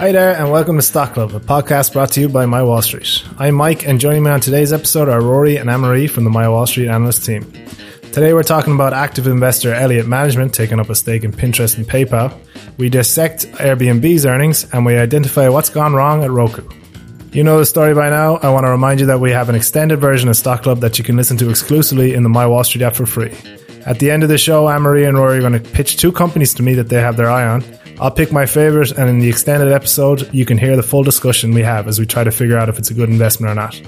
Hi there, and welcome to Stock Club, a podcast brought to you by My Wall Street. I'm Mike, and joining me on today's episode are Rory and Anne-Marie from the My Wall Street analyst team. Today we're talking about active investor Elliott Management taking up a stake in Pinterest and PayPal. We dissect Airbnb's earnings, and we identify what's gone wrong at Roku. You know the story by now. I want to remind you that we have an extended version of Stock Club that you can listen to exclusively in the My Wall Street app for free. At the end of the show, Anne-Marie and Rory are going to pitch two companies to me that they have their eye on. I'll pick my favorite, and in the extended episode, you can hear the full discussion we have as we try to figure out if it's a good investment or not.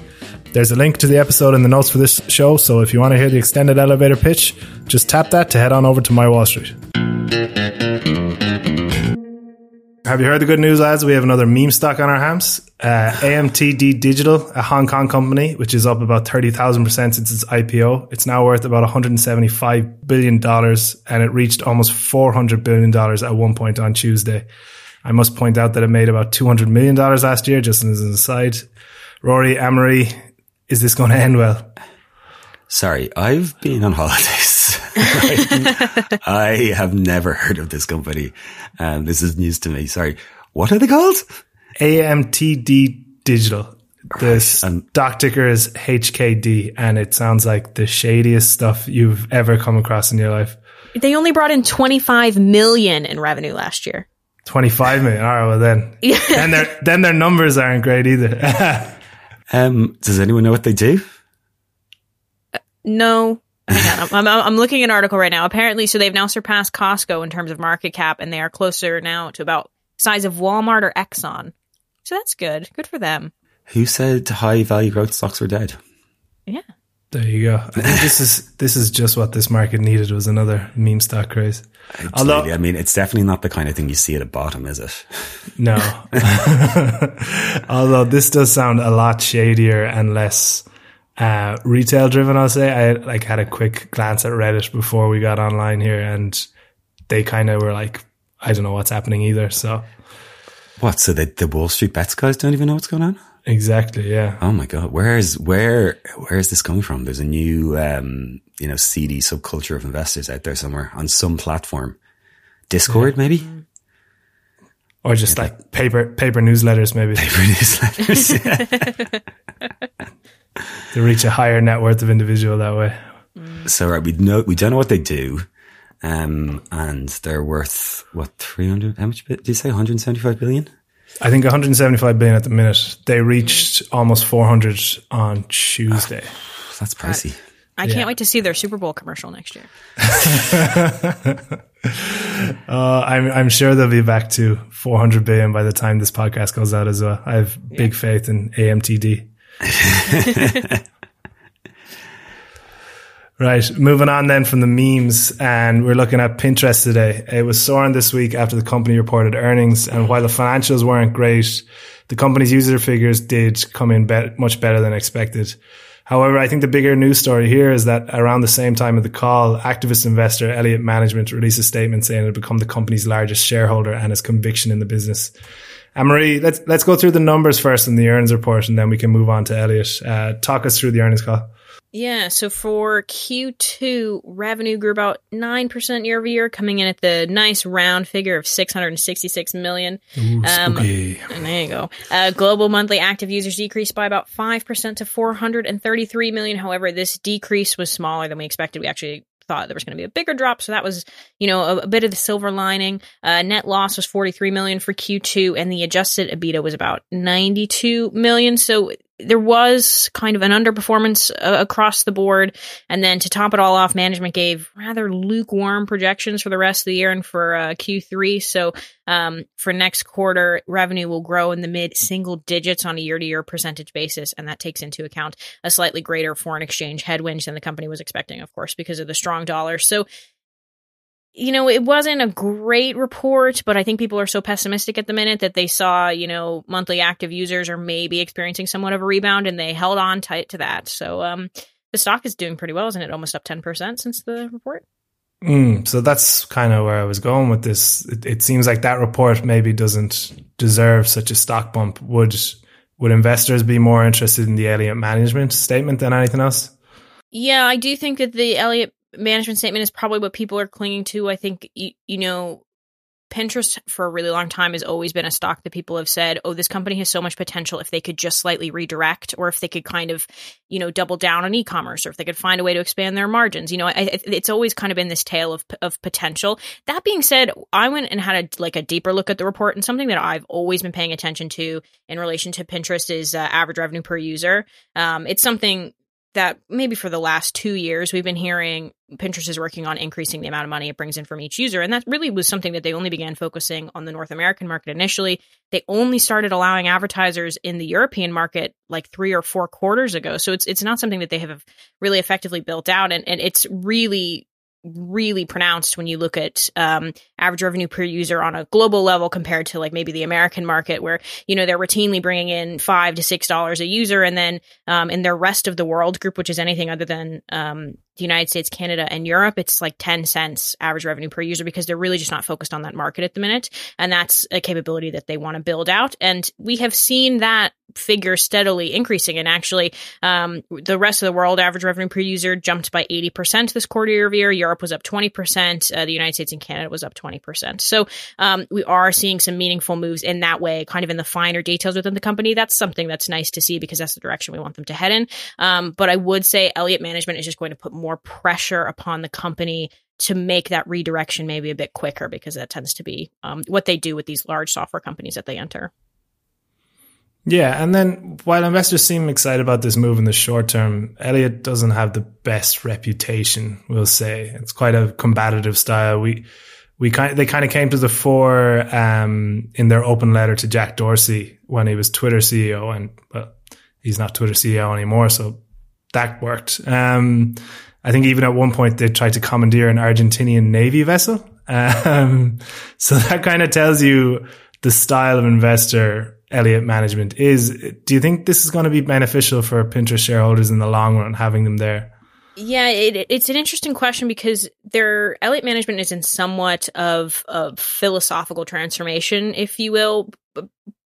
There's a link to the episode in the notes for this show, so if you want to hear the extended elevator pitch, just tap that to head on over to My Wall Street. Have you heard the good news, lads? We have another meme stock on our hands. Uh, AMTD Digital, a Hong Kong company, which is up about 30,000% since its IPO. It's now worth about $175 billion and it reached almost $400 billion at one point on Tuesday. I must point out that it made about $200 million last year, just as an aside. Rory, Anne-Marie, is this going to end well? Sorry, I've been on holidays. I have never heard of this company. and this is news to me. Sorry. What are they called? AMTD Digital. The stock ticker is HKD, and it sounds like the shadiest stuff you've ever come across in your life. They only brought in 25 million in revenue last year. 25 million. All right, well then, then their then their numbers aren't great either. Um, does anyone know what they do? No. Hang on, I'm, I'm, I'm looking at an article right now. Apparently, so they've now surpassed Costco in terms of market cap, and they are closer now to about size of Walmart or Exxon. So that's good. Good for them. Who said high value growth stocks were dead? Yeah. There you go. I think this is this is just what this market needed was another meme stock craze. Absolutely. Although, I mean, it's definitely not the kind of thing you see at the bottom, is it? No. Although this does sound a lot shadier and less uh, retail driven. I'll say I like had a quick glance at Reddit before we got online here, and they kind of were like, I don't know what's happening either. So what? So the the Wall Street bets guys don't even know what's going on? Exactly. Yeah. Oh my god. Where is where where is this coming from? There's a new um, you know seedy subculture of investors out there somewhere on some platform. Discord, yeah. maybe. Or just yeah, like, like, paper paper newsletters, maybe. Paper newsletters. to reach a higher net worth of individual that way. So right, we know we don't know what they do, um, and they're worth what three hundred? How much did you say? One hundred seventy-five billion. I think 175 billion at the minute. They reached almost 400 on Tuesday. That's pricey. I can't yeah. wait to see their Super Bowl commercial next year. uh, I'm, I'm sure they'll be back to 400 billion by the time this podcast goes out as well. I have yeah. big faith in AMTD. Right. Moving on then from the memes, and we're looking at Pinterest today. It was soaring this week after the company reported earnings, and while the financials weren't great, the company's user figures did come in be- much better than expected. However, I think the bigger news story here is that around the same time of the call, activist investor Elliott Management released a statement saying it had become the company's largest shareholder and its conviction in the business. Anne Marie, let's let's go through the numbers first in the earnings report, and then we can move on to Elliott. Uh, talk us through the earnings call. Yeah, so for Q2, revenue grew about 9% year over year, coming in at the nice round figure of 666 million. Ooh, um, there you go. Uh, global monthly active users decreased by about 5% to 433 million. However, this decrease was smaller than we expected. We actually thought there was going to be a bigger drop. So that was, you know, a, a bit of the silver lining. Uh, net loss was 43 million for Q2 and the adjusted EBITDA was about 92 million. So there was kind of an underperformance uh, across the board. And then to top it all off, management gave rather lukewarm projections for the rest of the year and for uh, Q3. So um, for next quarter, revenue will grow in the mid single digits on a year to year percentage basis. And that takes into account a slightly greater foreign exchange headwind than the company was expecting, of course, because of the strong dollar. So you know, it wasn't a great report, but I think people are so pessimistic at the minute that they saw, you know, monthly active users are maybe experiencing somewhat of a rebound and they held on tight to that. So um, the stock is doing pretty well, isn't it? Almost up 10% since the report. Mm, so that's kind of where I was going with this. It, it, seems like that report maybe doesn't deserve such a stock bump. Would would investors be more interested in the Elliott management statement than anything else? Yeah, I do think that the Elliott management statement is probably what people are clinging to. I think you, you know Pinterest for a really long time has always been a stock that people have said, "Oh, this company has so much potential if they could just slightly redirect, or if they could kind of, you know, double down on e-commerce, or if they could find a way to expand their margins." You know, I, it's always kind of been this tale of of potential. That being said, I went and had a, like a deeper look at the report, and something that I've always been paying attention to in relation to Pinterest is uh, average revenue per user. Um, it's something that maybe for the last two years we've been hearing Pinterest is working on increasing the amount of money it brings in from each user. And that really was something that they only began focusing on the North American market initially. They only started allowing advertisers in the European market like three or four quarters ago. So it's it's not something that they have really effectively built out. And, and it's really really pronounced when you look at um, average revenue per user on a global level compared to like maybe the American market, where you know they're routinely bringing in five to six dollars a user, and then um, in their rest of the world group, which is anything other than um, the United States, Canada, and Europe, it's like 10 cents average revenue per user because they're really just not focused on that market at the minute. And that's a capability that they want to build out. And we have seen that figure steadily increasing. And actually, um, the rest of the world average revenue per user jumped by 80% this quarter year over year. Europe was up 20%. Uh, the United States and Canada was up 20%. So um, we are seeing some meaningful moves in that way, kind of in the finer details within the company. That's something that's nice to see because that's the direction we want them to head in. Um, but I would say Elliott Management is just going to put more pressure upon the company to make that redirection maybe a bit quicker because that tends to be um, what they do with these large software companies that they enter. Yeah, and then while investors seem excited about this move in the short term, Elliott doesn't have the best reputation. We'll say it's quite a combative style. We we kind they kind of came to the fore um, in their open letter to Jack Dorsey when he was Twitter CEO, and well, he's not Twitter CEO anymore, so that worked. Um, I think even at one point they tried to commandeer an Argentinian Navy vessel. Um, so that kind of tells you the style of investor Elliott Management is. Do you think this is going to be beneficial for Pinterest shareholders in the long run, having them there? Yeah, it, it's an interesting question because their Elliott Management is in somewhat of a philosophical transformation, if you will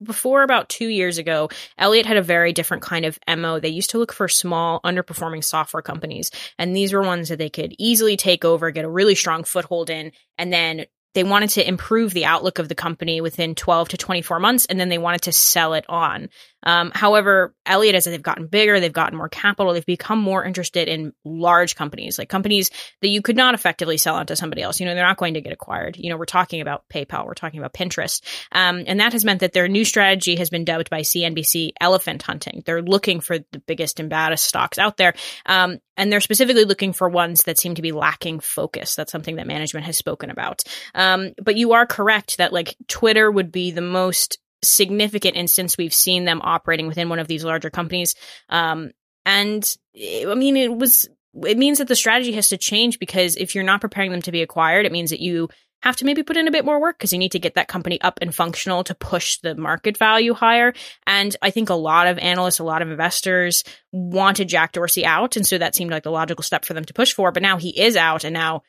before about two years ago, Elliott had a very different kind of MO. They used to look for small, underperforming software companies. And these were ones that they could easily take over, get a really strong foothold in, and then they wanted to improve the outlook of the company within 12 to 24 months, and then they wanted to sell it on. Um, however, Elliott, as they've gotten bigger, they've gotten more capital, they've become more interested in large companies, like companies that you could not effectively sell onto somebody else. You know, they're not going to get acquired. You know, we're talking about PayPal, we're talking about Pinterest. Um, and that has meant that their new strategy has been dubbed by CNBC elephant hunting. They're looking for the biggest and baddest stocks out there. Um, and they're specifically looking for ones that seem to be lacking focus. That's something that management has spoken about. Um, but you are correct that like Twitter would be the most significant instance we've seen them operating within one of these larger companies. Um, and I mean, it was, it means that the strategy has to change because if you're not preparing them to be acquired, it means that you have to maybe put in a bit more work because you need to get that company up and functional to push the market value higher. And I think a lot of analysts, a lot of investors wanted Jack Dorsey out. And so that seemed like the logical step for them to push for. But now he is out and now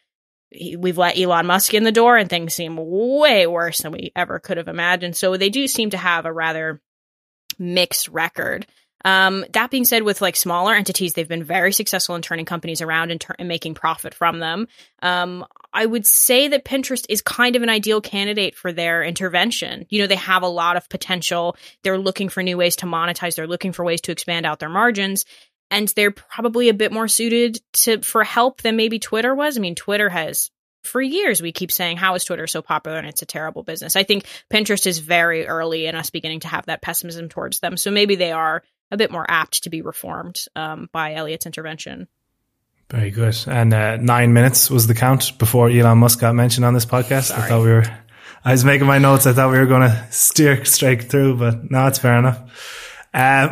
we've let Elon Musk in the door and things seem way worse than we ever could have imagined. So they do seem to have a rather mixed record. Um, that being said, with like smaller entities, they've been very successful in turning companies around and, ter- and making profit from them. Um, I would say that Pinterest is kind of an ideal candidate for their intervention. You know, they have a lot of potential. They're looking for new ways to monetize. They're looking for ways to expand out their margins and they're probably a bit more suited to for help than maybe Twitter was. I mean, Twitter has for years we keep saying how is Twitter so popular and it's a terrible business. I think Pinterest is very early in us beginning to have that pessimism towards them. So maybe they are a bit more apt to be reformed um, by Elliott's intervention. Very good. And uh, nine minutes was the count before Elon Musk got mentioned on this podcast. Sorry. I thought we were. I was making my notes. I thought we were going to steer straight through, but no, it's fair enough. Um,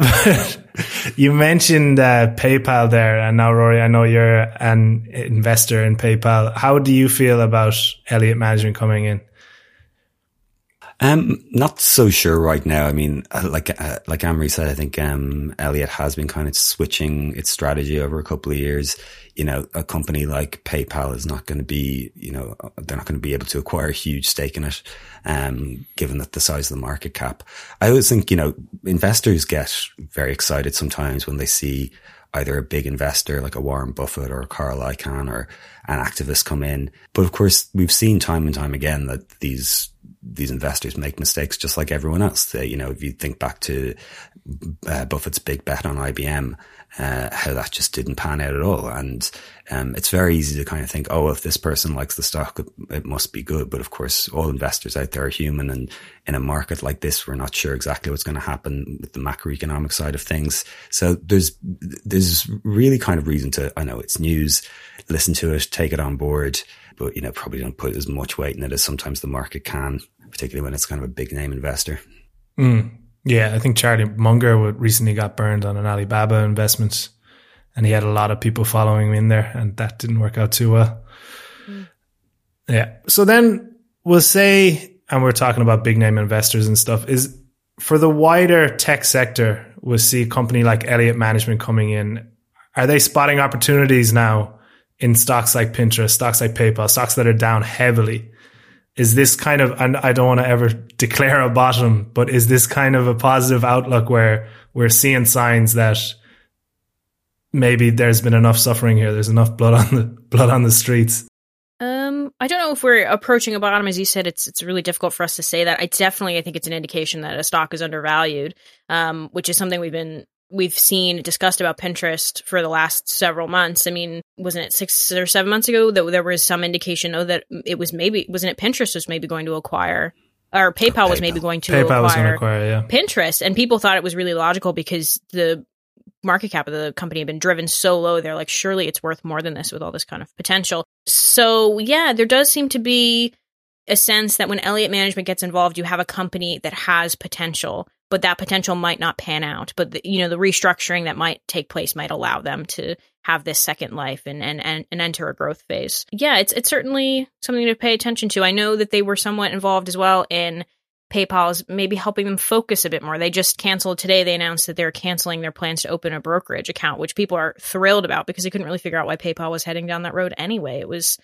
you mentioned uh, PayPal there, and now Rory, I know you're an investor in PayPal. How do you feel about Elliott Management coming in? Um, not so sure right now. I mean, uh, like uh, like Anne-Marie said, I think um, Elliott has been kind of switching its strategy over a couple of years. You know, a company like PayPal is not going to be, you know, they're not going to be able to acquire a huge stake in it, um, given that the size of the market cap. I always think, you know, investors get very excited sometimes when they see either a big investor like a Warren Buffett or a Carl Icahn or an activist come in. But of course, we've seen time and time again that these these investors make mistakes just like everyone else. They, you know, if you think back to uh, Buffett's big bet on IBM, uh, how that just didn't pan out at all. And um, it's very easy to kind of think, oh, if this person likes the stock, it must be good. But of course, all investors out there are human. And in a market like this, we're not sure exactly what's going to happen with the macroeconomic side of things. So there's, there's really kind of reason to, I know it's news, listen to it, take it on board, but, you know, probably don't put as much weight in it as sometimes the market can particularly when it's kind of a big name investor. Mm. Yeah, I think Charlie Munger recently got burned on an Alibaba investment, and he had a lot of people following him in there, and that didn't work out too well. Mm. Yeah. So then we'll say, and we're talking about big name investors and stuff, is for the wider tech sector, we'll see a company like Elliott Management coming in. Are they spotting opportunities now in stocks like Pinterest, stocks like PayPal, stocks that are down heavily? Is this kind of, and I don't want to ever declare a bottom, but is this kind of a positive outlook where we're seeing signs that maybe there's been enough suffering here, there's enough blood on the blood on the streets? Um, I don't know if we're approaching a bottom. As you said, it's it's really difficult for us to say that. I definitely I think it's an indication that a stock is undervalued, um, which is something we've been we've seen discussed about Pinterest for the last several months. I mean, wasn't it six or seven months ago that there was some indication oh that it was maybe wasn't it Pinterest was maybe going to acquire or PayPal, PayPal. was maybe going to PayPal acquire, acquire yeah. Pinterest, and people thought it was really logical because the market cap of the company had been driven so low. They're like, surely it's worth more than this with all this kind of potential. So yeah, there does seem to be a sense that when Elliott Management gets involved, you have a company that has potential but that potential might not pan out. But the, you know, the restructuring that might take place might allow them to have this second life and, and, and, and enter a growth phase. Yeah, it's, it's certainly something to pay attention to. I know that they were somewhat involved as well in PayPal's maybe helping them focus a bit more. They just canceled today. They announced that they're canceling their plans to open a brokerage account, which people are thrilled about because they couldn't really figure out why PayPal was heading down that road anyway. It was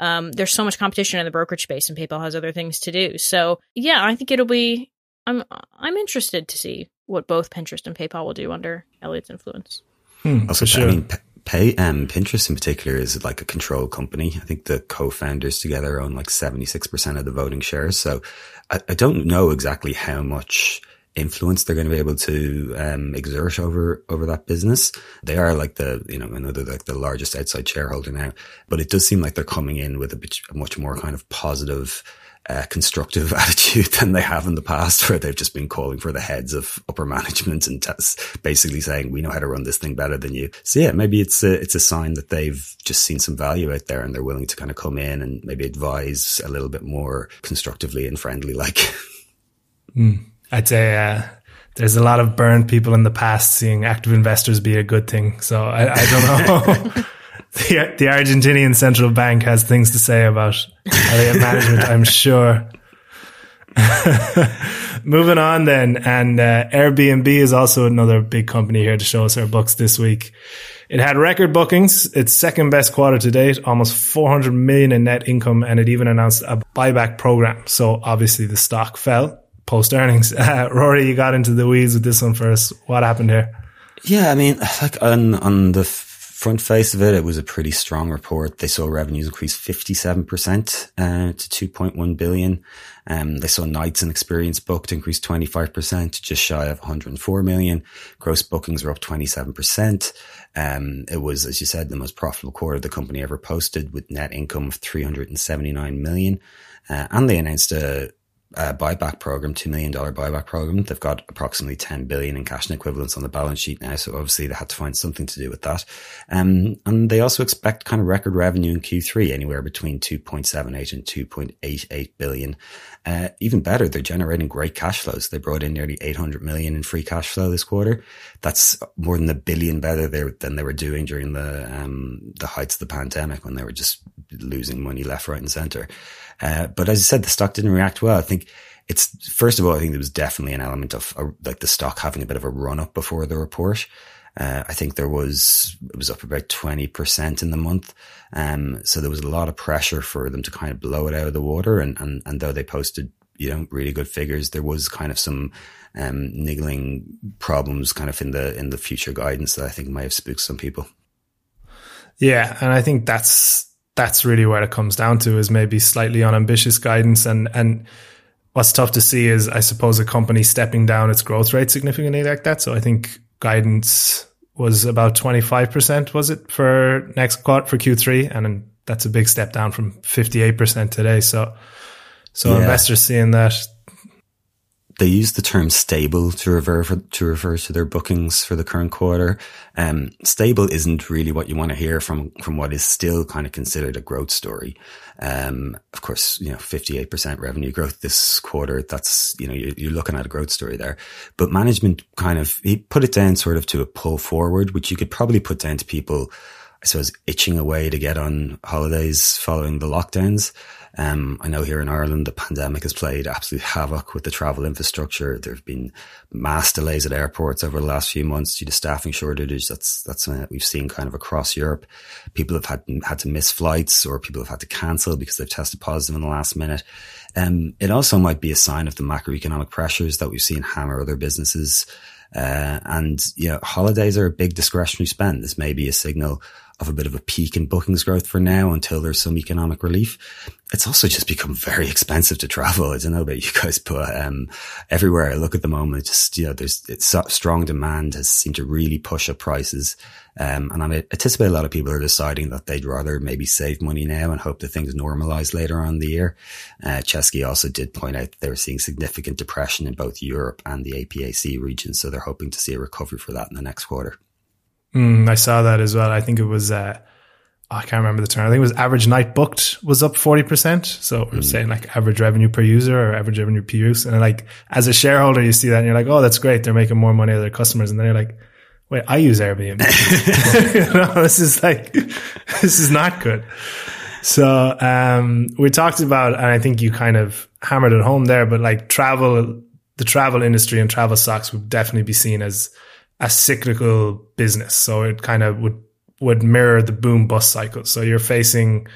um, there's so much competition in the brokerage space, and PayPal has other things to do. So yeah, I think it'll be I'm I'm interested to see what both Pinterest and PayPal will do under Elliott's influence. Hmm, also, sure. I mean, Pay um, Pinterest in particular is like a control company. I think the co-founders together own like seventy six percent of the voting shares. So I, I, don't know exactly how much influence they're going to be able to um, exert over over that business. They are like the you know I know they're like the largest outside shareholder now, but it does seem like they're coming in with a, bit, a much more kind of positive uh, constructive attitude than they have in the past, where they've just been calling for the heads of upper management and t- basically saying, "We know how to run this thing better than you." So yeah, maybe it's a it's a sign that they've just seen some value out there and they're willing to kind of come in and maybe advise a little bit more constructively and friendly, like. Mm. I'd say uh, there's a lot of burned people in the past seeing active investors be a good thing. So I, I don't know. The, the Argentinian central bank has things to say about Elliott management, I'm sure. Moving on then, and uh, Airbnb is also another big company here to show us our books this week. It had record bookings, its second best quarter to date, almost 400 million in net income, and it even announced a buyback program. So obviously the stock fell post earnings. Uh, Rory, you got into the weeds with this one first. What happened here? Yeah, I mean, like on on the front face of it, it was a pretty strong report. They saw revenues increase 57% uh, to 2.1 billion. Um, they saw nights and experience booked increase 25% to just shy of 104 million. Gross bookings were up 27%. Um, it was, as you said, the most profitable quarter the company ever posted with net income of 379 million. Uh, and they announced a uh, buyback program, $2 million buyback program. They've got approximately 10 billion in cash and equivalents on the balance sheet now. So obviously they had to find something to do with that. Um, and they also expect kind of record revenue in Q3, anywhere between 2.78 and 2.88 billion. Uh, even better, they're generating great cash flows. They brought in nearly 800 million in free cash flow this quarter. That's more than a billion better than they were doing during the, um, the heights of the pandemic when they were just losing money left, right and center. Uh, but as I said, the stock didn't react well. I think it's, first of all, I think there was definitely an element of uh, like the stock having a bit of a run up before the report. Uh, I think there was, it was up about 20% in the month. Um, so there was a lot of pressure for them to kind of blow it out of the water. And, and, and though they posted, you know, really good figures, there was kind of some, um, niggling problems kind of in the, in the future guidance that I think might have spooked some people. Yeah. And I think that's, that's really where it comes down to is maybe slightly unambitious guidance and, and, what's tough to see is, I suppose, a company stepping down its growth rate significantly like that. So I think guidance was about 25%, was it for next quarter for Q3? And that's a big step down from 58% today. So, so yeah. investors seeing that they use the term stable to refer to refer to their bookings for the current quarter. Um, stable isn't really what you want to hear from from what is still kind of considered a growth story. Um, of course, you know, fifty eight percent revenue growth this quarter. That's you know you're, you're, looking at a growth story there. But management kind of he put it down sort of to a pull forward, which you could probably put down to people, I suppose, itching away to get on holidays following the lockdowns. Um, I know here in Ireland, the pandemic has played absolute havoc with the travel infrastructure. There have been mass delays at airports over the last few months due to staffing shortages. That's, that's something that we've seen kind of across Europe. People have had, had to miss flights or people have had to cancel because they've tested positive in the last minute. Um, it also might be a sign of the macroeconomic pressures that we've seen hammer other businesses. Uh, and, you know, holidays are a big discretionary spend. This may be a signal of a bit of a peak in bookings growth for now until there's some economic relief. It's also just become very expensive to travel. I don't know about you guys, but um, everywhere I look at the moment, just you know, there's strong demand has seemed to really push up prices. Um, and I anticipate a lot of people are deciding that they'd rather maybe save money now and hope that things normalize later on the year. Uh, Chesky also did point out they were seeing significant depression in both Europe and the APAC region. So they're hoping to see a recovery for that in the next quarter. Mm, I saw that as well. I think it was, uh, oh, I can't remember the term. I think it was average night booked was up 40%. So we're mm. saying like average revenue per user or average revenue per use. And like as a shareholder, you see that and you're like, oh, that's great. They're making more money of their customers. And then you're like, wait, I use Airbnb. you know, this is like, this is not good. So, um, we talked about, and I think you kind of hammered it home there, but like travel, the travel industry and travel stocks would definitely be seen as, a cyclical business. So it kind of would, would mirror the boom bust cycle. So you're facing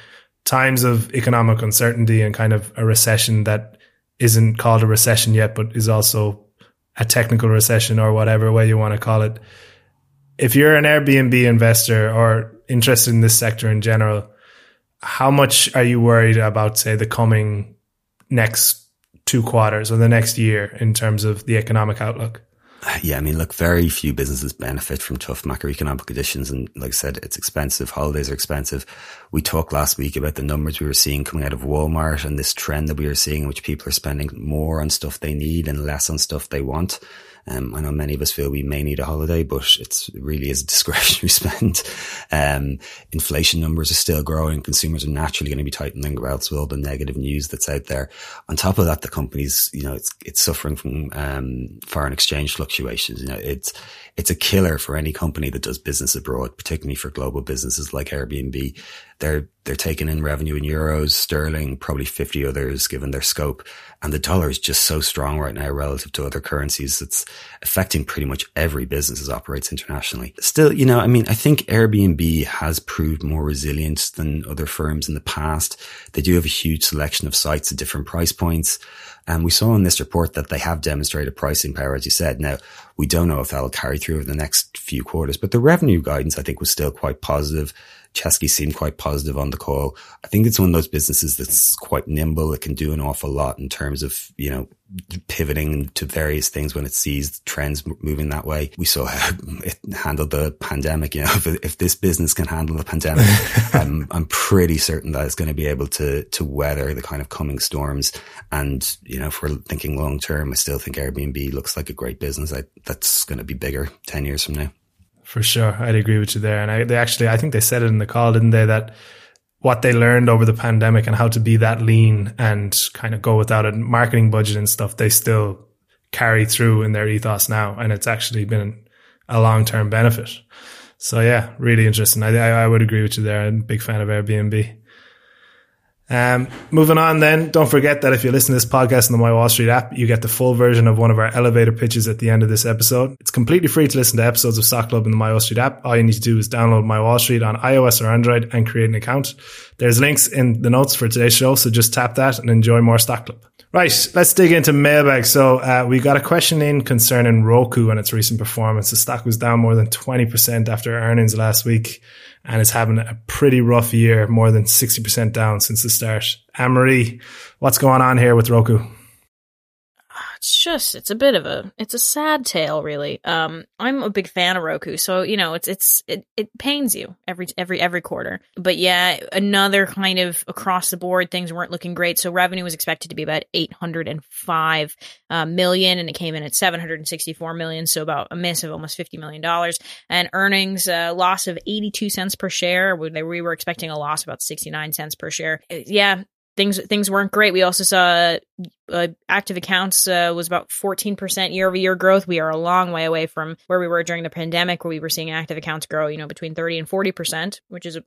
times of economic uncertainty and kind of a recession that isn't called a recession yet, but is also a technical recession or whatever way you want to call it. If you're an Airbnb investor or interested in this sector in general, how much are you worried about, say, the coming next two quarters or the next year in terms of the economic outlook? Yeah, I mean, look, very few businesses benefit from tough macroeconomic conditions. And like I said, it's expensive. Holidays are expensive. We talked last week about the numbers we were seeing coming out of Walmart and this trend that we are seeing in which people are spending more on stuff they need and less on stuff they want. Um, I know many of us feel we may need a holiday, but it's it really is a discretionary spend. Um, inflation numbers are still growing. Consumers are naturally going to be tightening belts with all the negative news that's out there. On top of that, the companies, you know, it's, it's suffering from, um, foreign exchange fluctuations. You know, it's, it's a killer for any company that does business abroad, particularly for global businesses like Airbnb. They're, they're taking in revenue in euros, sterling, probably 50 others given their scope. And the dollar is just so strong right now relative to other currencies. It's affecting pretty much every business that operates internationally. Still, you know, I mean, I think Airbnb has proved more resilient than other firms in the past. They do have a huge selection of sites at different price points. And we saw in this report that they have demonstrated pricing power, as you said. Now, we don't know if that'll carry through over the next few quarters, but the revenue guidance, I think, was still quite positive. Chesky seemed quite positive on the call. I think it's one of those businesses that's quite nimble. It can do an awful lot in terms of, you know, pivoting to various things when it sees trends moving that way. We saw how it handled the pandemic. You know, if, if this business can handle the pandemic, I'm, I'm pretty certain that it's going to be able to, to weather the kind of coming storms. And, you know, if we're thinking long term, I still think Airbnb looks like a great business I, that's going to be bigger 10 years from now. For sure. I'd agree with you there. And I, they actually, I think they said it in the call, didn't they? That what they learned over the pandemic and how to be that lean and kind of go without a marketing budget and stuff, they still carry through in their ethos now. And it's actually been a long term benefit. So yeah, really interesting. I, I would agree with you there. I'm a big fan of Airbnb. Um, moving on then, don't forget that if you listen to this podcast in the My Wall Street app, you get the full version of one of our elevator pitches at the end of this episode. It's completely free to listen to episodes of Stock Club in the My Wall Street app. All you need to do is download My Wall Street on iOS or Android and create an account. There's links in the notes for today's show, so just tap that and enjoy more Stock Club. Right, let's dig into mailbag. So uh, we got a question in concerning Roku and its recent performance. The stock was down more than 20% after earnings last week and is having a pretty rough year, more than 60% down since the start. Anne-Marie, what's going on here with Roku? It's just it's a bit of a it's a sad tale really. Um i'm a big fan of roku so you know it's it's it, it pains you every every every quarter. But yeah another kind of across the board things weren't looking great. So revenue was expected to be about 805 uh, million and it came in at 764 million so about a miss of almost 50 million dollars. And earnings uh, loss of 82 cents per share. We were expecting a loss about 69 cents per share. Yeah things things weren't great. We also saw uh, active accounts uh, was about 14% year over year growth. We are a long way away from where we were during the pandemic, where we were seeing active accounts grow, you know, between 30 and 40%, which is a,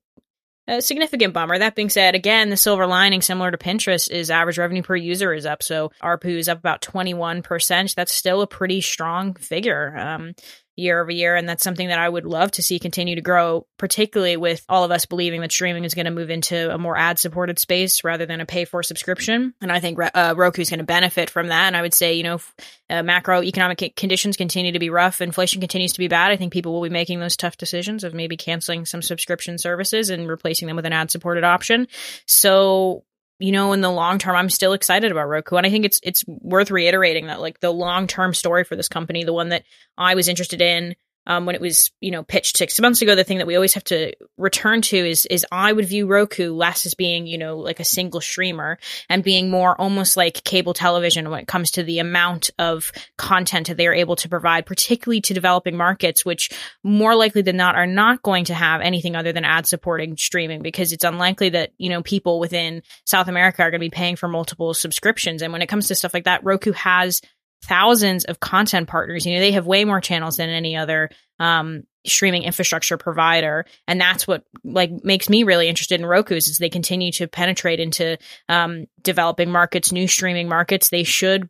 a significant bummer. That being said, again, the silver lining, similar to Pinterest, is average revenue per user is up. So ARPU is up about 21%. That's still a pretty strong figure. Um, year over year. And that's something that I would love to see continue to grow, particularly with all of us believing that streaming is going to move into a more ad supported space rather than a pay for subscription. And I think uh, Roku is going to benefit from that. And I would say, you know, uh, macroeconomic conditions continue to be rough, inflation continues to be bad. I think people will be making those tough decisions of maybe canceling some subscription services and replacing them with an ad supported option. So you know, in the long term, I'm still excited about Roku. And I think it's it's worth reiterating that like the long term story for this company, the one that I was interested in um, when it was you know pitched six months ago. The thing that we always have to return to is is I would view Roku less as being you know like a single streamer and being more almost like cable television when it comes to the amount of content that they are able to provide, particularly to developing markets, which more likely than not are not going to have anything other than ad supporting streaming because it's unlikely that you know people within South America are going to be paying for multiple subscriptions. And when it comes to stuff like that, Roku has thousands of content partners. You know, they have way more channels than any other um, streaming infrastructure provider, and that's what like makes me really interested in Roku's is they continue to penetrate into um, developing markets, new streaming markets. They should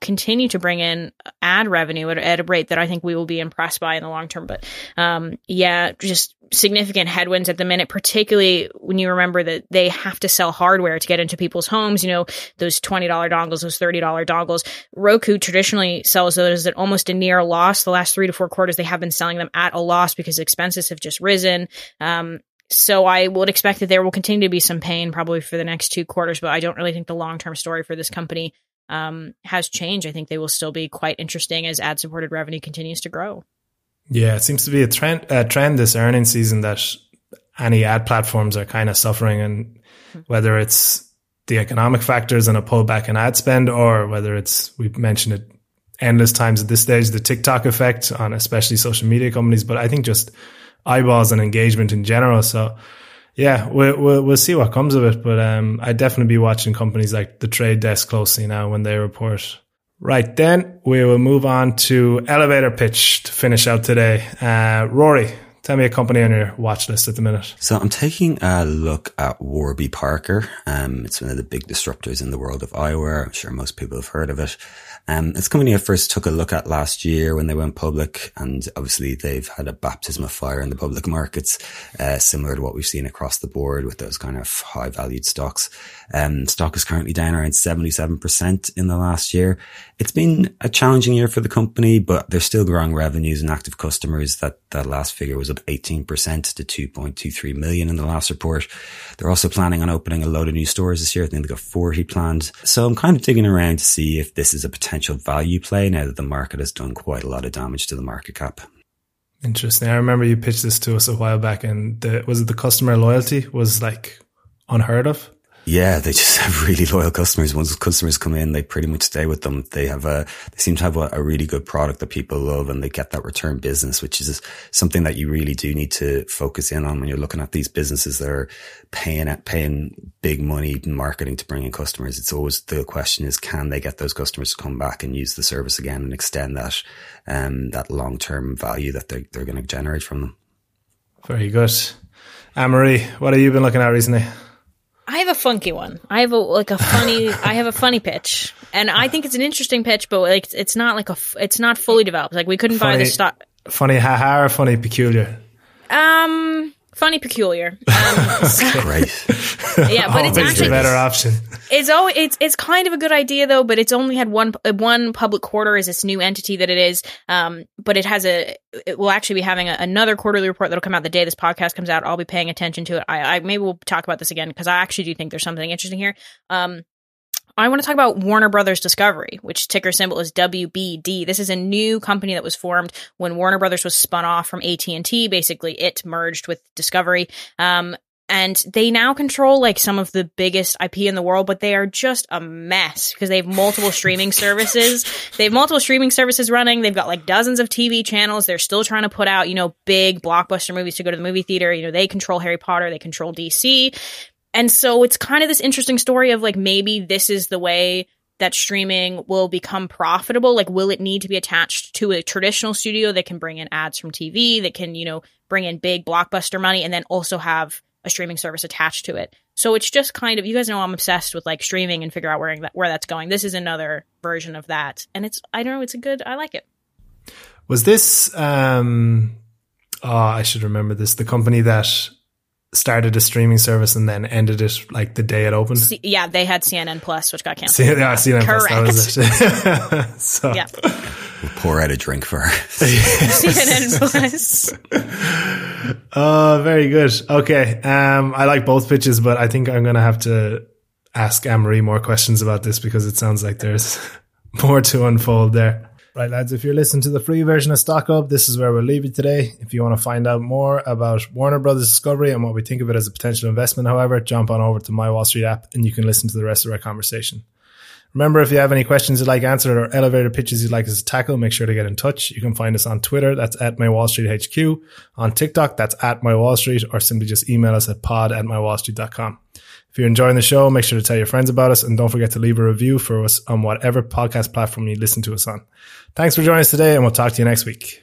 continue to bring in ad revenue at, at, a rate that I think we will be impressed by in the long term. But um, yeah, just significant headwinds at the minute, particularly when you remember that they have to sell hardware to get into people's homes. You know, those $20 dongles, those $30 dongles. Roku traditionally sells those at almost a near loss. The last three to four quarters, they have been selling them at a loss because expenses have just risen. Um, so I would expect that there will continue to be some pain probably for the next two quarters, but I don't really think the long term story for this company um, has changed. I think they will still be quite interesting as ad supported revenue continues to grow. Yeah, it seems to be a trend, a trend this earnings season that any ad platforms are kind of suffering, and whether it's the economic factors and a pullback in ad spend, or whether it's we've mentioned it endless times at this stage, the TikTok effect on especially social media companies, but I think just eyeballs and engagement in general. So yeah, we'll, we'll, we'll see what comes of it. But um, I'd definitely be watching companies like the Trade Desk closely now when they report. Right then, we will move on to elevator pitch to finish out today. Uh, Rory, tell me a company on your watch list at the minute. So I'm taking a look at Warby Parker. Um, it's one of the big disruptors in the world of eyewear. I'm sure most people have heard of it. Um, it's a company I first took a look at last year when they went public, and obviously they've had a baptism of fire in the public markets, uh, similar to what we've seen across the board with those kind of high valued stocks. Um, stock is currently down around 77% in the last year. It's been a challenging year for the company, but they're still growing revenues and active customers. That, that last figure was up 18% to 2.23 million in the last report. They're also planning on opening a load of new stores this year. I think they've got 40 planned. So I'm kind of digging around to see if this is a potential value play now that the market has done quite a lot of damage to the market cap. Interesting. I remember you pitched this to us a while back and the, was it the customer loyalty was like unheard of? Yeah, they just have really loyal customers. Once customers come in, they pretty much stay with them. They have a, they seem to have a, a, really good product that people love and they get that return business, which is something that you really do need to focus in on when you're looking at these businesses that are paying at paying big money in marketing to bring in customers. It's always the question is, can they get those customers to come back and use the service again and extend that, um, that long term value that they're, they're going to generate from them? Very good. Anne-Marie, what have you been looking at recently? I have a funky one. I have a like a funny. I have a funny pitch, and I think it's an interesting pitch, but like it's, it's not like a. It's not fully developed. Like we couldn't funny, buy the stock. Funny haha or funny peculiar. Um, funny peculiar. Um, Great. Yeah, but it's actually a better option. It's always it's it's kind of a good idea though, but it's only had one one public quarter as this new entity that it is. Um, but it has a it will actually be having a, another quarterly report that'll come out the day this podcast comes out. I'll be paying attention to it. I, I maybe we'll talk about this again because I actually do think there's something interesting here. Um, I want to talk about Warner Brothers Discovery, which ticker symbol is WBD. This is a new company that was formed when Warner Brothers was spun off from AT&T. Basically, it merged with Discovery. Um, and they now control like some of the biggest IP in the world, but they are just a mess because they have multiple streaming services. They have multiple streaming services running. They've got like dozens of TV channels. They're still trying to put out, you know, big blockbuster movies to go to the movie theater. You know, they control Harry Potter, they control DC. And so it's kind of this interesting story of like maybe this is the way that streaming will become profitable. Like, will it need to be attached to a traditional studio that can bring in ads from TV, that can, you know, bring in big blockbuster money and then also have a streaming service attached to it. So it's just kind of you guys know I'm obsessed with like streaming and figure out where where that's going. This is another version of that, and it's I don't know it's a good I like it. Was this um oh I should remember this the company that started a streaming service and then ended it like the day it opened? C- yeah, they had CNN Plus, which got canceled. C- yeah, CNN Correct. Plus. That was it. so, yeah. We'll pour out a drink for her. CNN Plus. Oh, very good. Okay. Um, I like both pitches, but I think I'm going to have to ask Anne-Marie more questions about this because it sounds like there's more to unfold there. Right, lads, if you're listening to the free version of Stock Club, this is where we'll leave you today. If you want to find out more about Warner Brothers Discovery and what we think of it as a potential investment, however, jump on over to my Wall Street app and you can listen to the rest of our conversation. Remember, if you have any questions you'd like answered or elevator pitches you'd like us to tackle, make sure to get in touch. You can find us on Twitter, that's at my Wall Street HQ, on TikTok, that's at my Wall Street, or simply just email us at pod at mywallstreet.com. If you're enjoying the show, make sure to tell your friends about us and don't forget to leave a review for us on whatever podcast platform you listen to us on. Thanks for joining us today, and we'll talk to you next week.